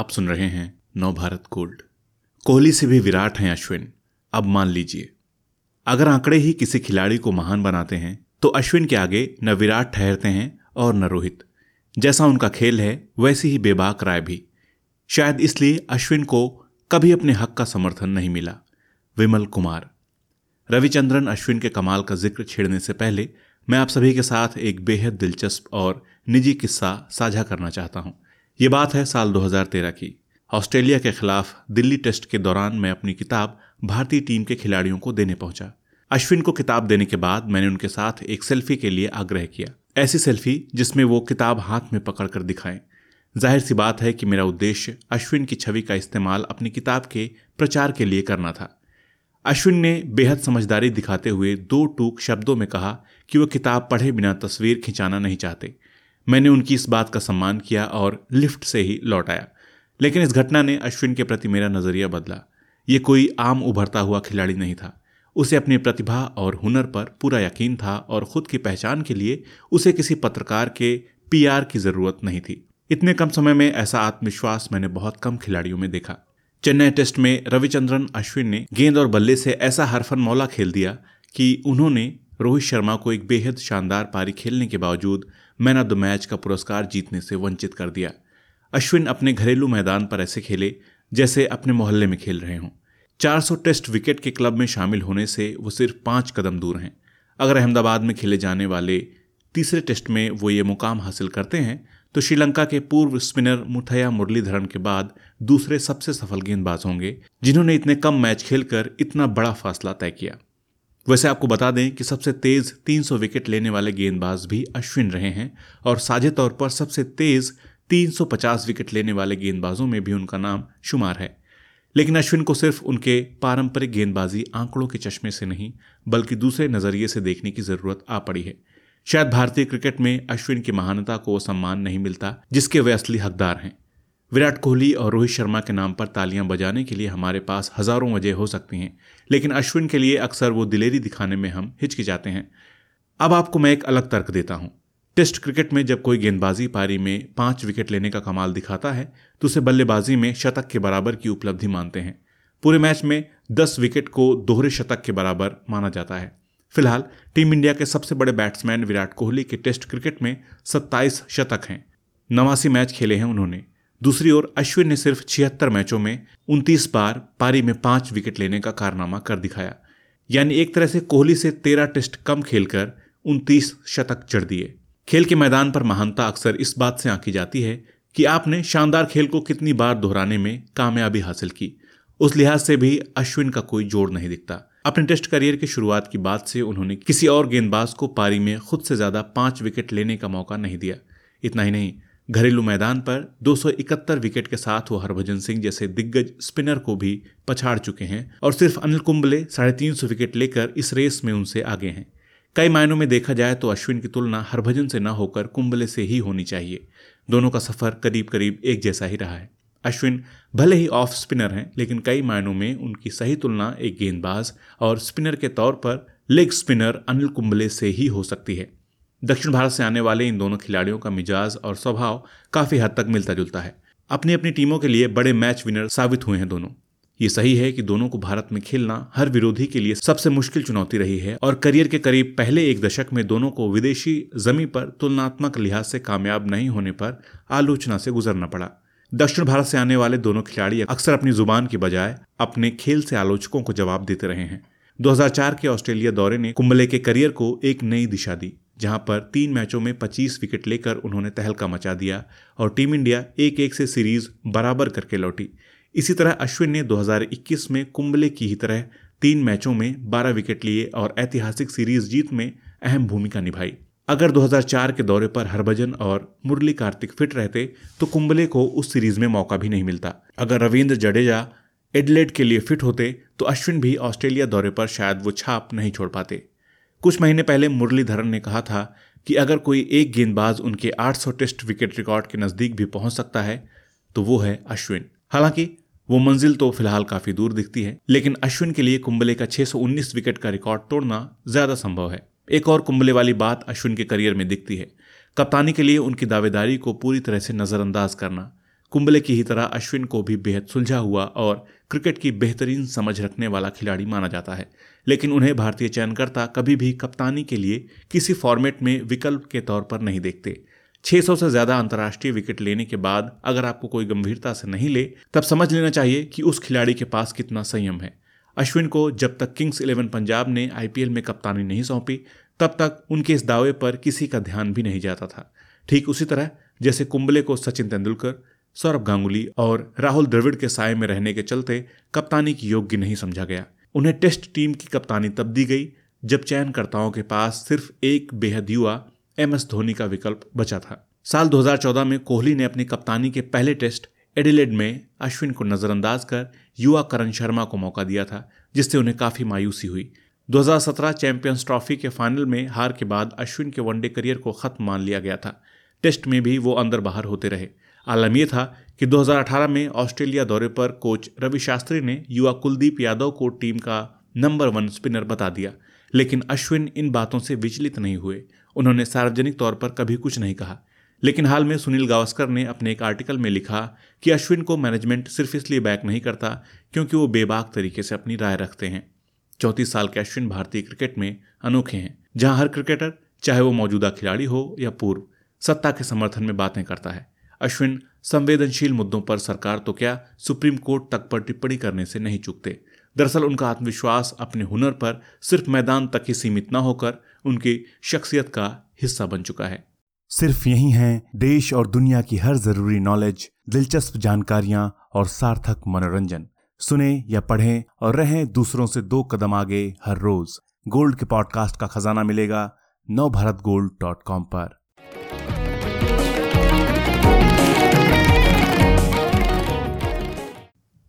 आप सुन रहे हैं नव भारत गोल्ड। कोहली से भी विराट हैं अश्विन। अब मान लीजिए। अगर आंकड़े ही किसी खिलाड़ी को महान बनाते हैं तो अश्विन के आगे न विराट ठहरते हैं और न रोहित। जैसा उनका खेल है, वैसी ही बेबाक राय भी। शायद इसलिए अश्विन को कभी अपने हक का समर्थन नहीं मिला। विमल कुमार। रविचंद्रन अश्विन के कमाल का ज़िक्र छेड़ने से पहले मैं आप सभी के साथ एक बेहद दिलचस्प और निजी किस्सा साझा करना चाहता हूँ। ये बात है साल 2013 की। ऑस्ट्रेलिया के खिलाफ दिल्ली टेस्ट के दौरान मैं अपनी किताब भारतीय टीम के खिलाड़ियों को देने पहुँचा। अश्विन को किताब देने के बाद मैंने उनके साथ एक सेल्फी के लिए आग्रह किया। ऐसी सेल्फी जिसमें वो किताब हाथ में पकड़कर दिखाएँ। ज़ाहिर सी बात है कि मेरा उद्देश्य अश्विन की छवि का इस्तेमाल अपनी किताब के प्रचार के लिए करना था। अश्विन ने बेहद समझदारी दिखाते हुए दो टूक शब्दों में कहा कि वो किताब पढ़े बिना तस्वीर खिंचाना नहीं चाहते। मैंने उनकी इस बात का सम्मान किया और लिफ्ट से ही लौट आया। लेकिन इस घटना ने अश्विन के प्रति मेरा नज़रिया बदला। ये कोई आम उभरता हुआ खिलाड़ी नहीं था। उसे अपनी प्रतिभा और हुनर पर पूरा यकीन था और खुद की पहचान के लिए उसे किसी पत्रकार के पीआर की ज़रूरत नहीं थी। इतने कम समय में ऐसा आत्मविश्वास मैंने बहुत कम खिलाड़ियों में देखा। चेन्नई टेस्ट में रविचंद्रन, अश्विन ने गेंद और बल्ले से ऐसा हरफन मौला खेल दिया कि उन्होंने रोहित शर्मा को एक बेहद शानदार पारी खेलने के बावजूद मैन ऑफ़ द मैच का पुरस्कार जीतने से वंचित कर दिया। अश्विन अपने घरेलू मैदान पर ऐसे खेले, जैसे अपने मोहल्ले में खेल रहे हों। 400 टेस्ट विकेट के क्लब में शामिल होने से वो सिर्फ़ पाँच कदम दूर हैं। अगर अहमदाबाद में खेले जाने वाले तीसरे टेस्ट में वो ये मुकाम हासिल करते हैं तो श्रीलंका के पूर्व स्पिनर मुथैया मुरलीधरन के बाद दूसरे सबसे सफल गेंदबाज होंगे, जिन्होंने इतने कम मैच खेलकर इतना बड़ा फासला तय किया। वैसे आपको बता दें कि सबसे तेज 300 विकेट लेने वाले गेंदबाज भी अश्विन रहे हैं और साझे तौर पर सबसे तेज 350 विकेट लेने वाले गेंदबाजों में भी उनका नाम शुमार है। लेकिन अश्विन को सिर्फ़ उनके पारंपरिक गेंदबाजी आंकड़ों के चश्मे से नहीं, बल्कि दूसरे नज़रिए से देखने की ज़रूरत आ पड़ी है। शायद भारतीय क्रिकेट में अश्विन की महानता को वो सम्मान नहीं मिलता, जिसके वे असली हकदार हैं। विराट कोहली और रोहित शर्मा के नाम पर तालियाँ बजाने के लिए हमारे पास हज़ारों वजह हो सकती हैं, लेकिन अश्विन के लिए अक्सर वो दिलेरी दिखाने में हम हिचकिचाते हैं। अब आपको मैं एक अलग तर्क देता हूँ। टेस्ट क्रिकेट में जब कोई गेंदबाजी पारी में पाँच विकेट लेने का कमाल दिखाता है तो उसे बल्लेबाजी में शतक के बराबर की उपलब्धि मानते हैं। पूरे मैच में दस विकेट को दोहरे शतक के बराबर माना जाता है। फ़िलहाल टीम इंडिया के सबसे बड़े बैट्समैन विराट कोहली के टेस्ट क्रिकेट में 27 शतक हैं। नवासी मैच खेले हैं उन्होंने। दूसरी ओर, अश्विन ने सिर्फ़ छिहत्तर मैचों में 29 बार पारी में पाँच विकेट लेने का कारनामा कर दिखाया। यानी एक तरह से कोहली से तेरह टेस्ट कम खेलकर उनतीस शतक चढ़ दिए। खेल के मैदान पर महानता अक्सर इस बात से आंकी जाती है कि आपने शानदार खेल को कितनी बार दोहराने में कामयाबी हासिल की। उस लिहाज से भी अश्विन का कोई जोड़ नहीं दिखता। अपने टेस्ट करियर की शुरुआत की बात से उन्होंने किसी और गेंदबाज को पारी में खुद से ज़्यादा पाँच विकेट लेने का मौका नहीं दिया। इतना ही नहीं घरेलू मैदान पर 271 विकेट के साथ वो हरभजन सिंह जैसे दिग्गज स्पिनर को भी पछाड़ चुके हैं और सिर्फ़ अनिल कुंबले साढ़े तीन सौ विकेट लेकर इस रेस में उनसे आगे हैं। कई मायनों में देखा जाए तो अश्विन की तुलना हरभजन से न होकर कुंबले से ही होनी चाहिए। दोनों का सफ़र करीब करीब एक जैसा ही रहा है। अश्विन भले ही ऑफ़ स्पिनर हैं, लेकिन कई मायनों में उनकी सही तुलना एक गेंदबाज और स्पिनर के तौर पर लेग स्पिनर अनिल कुंबले से ही हो सकती है। दक्षिण भारत से आने वाले इन दोनों खिलाड़ियों का मिजाज और स्वभाव काफ़ी हद तक मिलता जुलता है। अपनी अपनी टीमों के लिए बड़े मैच विनर साबित हुए हैं दोनों। ये सही है कि दोनों को भारत में खेलना हर विरोधी के लिए सबसे मुश्किल चुनौती रही है और करियर के करीब पहले एक दशक में दोनों को विदेशी जमी पर तुलनात्मक लिहाज से कामयाब नहीं होने पर आलोचना से गुजरना पड़ा। दक्षिण भारत से आने वाले दोनों खिलाड़ी अक्सर अपनी ज़ुबान की बजाय अपने खेल से आलोचकों को जवाब देते रहे हैं। 2004 के ऑस्ट्रेलिया दौरे ने कुंबले के करियर को एक नई दिशा दी। जहाँ पर तीन मैचों में 25 विकेट लेकर उन्होंने तहलका मचा दिया और टीम इंडिया एक एक से सीरीज़ बराबर करके लौटी। इसी तरह अश्विन ने 2021 में कुंबले की ही तरह तीन मैचों में 12 विकेट लिए और ऐतिहासिक सीरीज़ जीत में अहम भूमिका निभाई। अगर 2004 के दौरे पर हरभजन और मुरली कार्तिक फिट रहते तो कुंबले को उस सीरीज़ में मौका भी नहीं मिलता। अगर रविंद्र जडेजा एडलेट के लिए फिट होते तो अश्विन भी ऑस्ट्रेलिया दौरे पर शायद वो छाप नहीं छोड़ पाते। कुछ महीने पहले मुरलीधरन ने कहा था कि अगर कोई एक गेंदबाज उनके 800 टेस्ट विकेट रिकॉर्ड के नज़दीक भी पहुँच सकता है तो वो है अश्विन। हालाँकि, वो मंजिल तो फ़िलहाल काफ़ी दूर दिखती है, लेकिन अश्विन के लिए कुंबले का 619 विकेट का रिकॉर्ड तोड़ना ज़्यादा संभव है। एक और कुंबले वाली बात अश्विन के करियर में दिखती है। कप्तानी के लिए उनकी दावेदारी को पूरी तरह से नजरअंदाज करना कुंबले की ही तरह अश्विन को भी बेहद सुलझा हुआ और क्रिकेट की बेहतरीन समझ रखने वाला खिलाड़ी माना जाता है। लेकिन उन्हें भारतीय चयनकर्ता कभी भी कप्तानी के लिए किसी फॉर्मेट में विकल्प के तौर पर नहीं देखते। 600 से ज़्यादा अंतर्राष्ट्रीय विकेट लेने के बाद अगर आपको कोई गंभीरता से नहीं ले, तब समझ लेना चाहिए कि उस खिलाड़ी के पास कितना संयम है। अश्विन को जब तक किंग्स इलेवन पंजाब ने आईपीएल में कप्तानी नहीं सौंपी, तब तक उनके इस दावे पर किसी का ध्यान भी नहीं जाता था। ठीक उसी तरह जैसे कुंबले को सचिन तेंदुलकर सौरभ गांगुली और राहुल द्रविड़ के साय में रहने के चलते कप्तानी की योग्य नहीं समझा गया। उन्हें टेस्ट टीम की कप्तानी तब दी गई, जब चयनकर्ताओं के पास सिर्फ़ एक बेहद युवा एम एस धोनी का विकल्प बचा था। साल 2014 में कोहली ने अपनी कप्तानी के पहले टेस्ट एडिलेड में अश्विन को नजरअंदाज कर युवा करण शर्मा को मौका दिया था, जिससे उन्हें काफ़ी मायूसी हुई। 2017 चैंपियंस ट्रॉफी के फाइनल में हार के बाद अश्विन के वनडे करियर को खत्म मान लिया गया था। टेस्ट में भी वो अंदर बाहर होते रहे। आलम यह था कि 2018 में ऑस्ट्रेलिया दौरे पर कोच रवि शास्त्री ने युवा कुलदीप यादव को टीम का नंबर वन स्पिनर बता दिया। लेकिन अश्विन इन बातों से विचलित नहीं हुए। उन्होंने सार्वजनिक तौर पर कभी कुछ नहीं कहा। लेकिन हाल में सुनील गावस्कर ने अपने एक आर्टिकल में लिखा कि अश्विन को मैनेजमेंट सिर्फ़ इसलिए बैक नहीं करता क्योंकि वो बेबाक तरीके से अपनी राय रखते हैं। चौंतीस साल के अश्विन भारतीय क्रिकेट में अनोखे हैं, जहाँ हर क्रिकेटर, चाहे वो मौजूदा खिलाड़ी हो या पूर्व, सत्ता के समर्थन में बातें करता है। अश्विन, संवेदनशील मुद्दों पर सरकार तो क्या सुप्रीम कोर्ट तक पर टिप्पणी करने से नहीं चुकते? दरअसल उनका आत्मविश्वास अपने हुनर पर सिर्फ़ मैदान तक ही सीमित न होकर उनकी शख्सियत का हिस्सा बन चुका है। सिर्फ़ यही है, देश और दुनिया की हर ज़रूरी नॉलेज, दिलचस्प जानकारियाँ और सार्थक मनोरंजन। सुने या पढ़ें और रहें दूसरों से दो कदम आगे हर रोज। गोल्ड के पॉडकास्ट का खजाना मिलेगा नव भारत गोल्ड डॉट कॉम पर।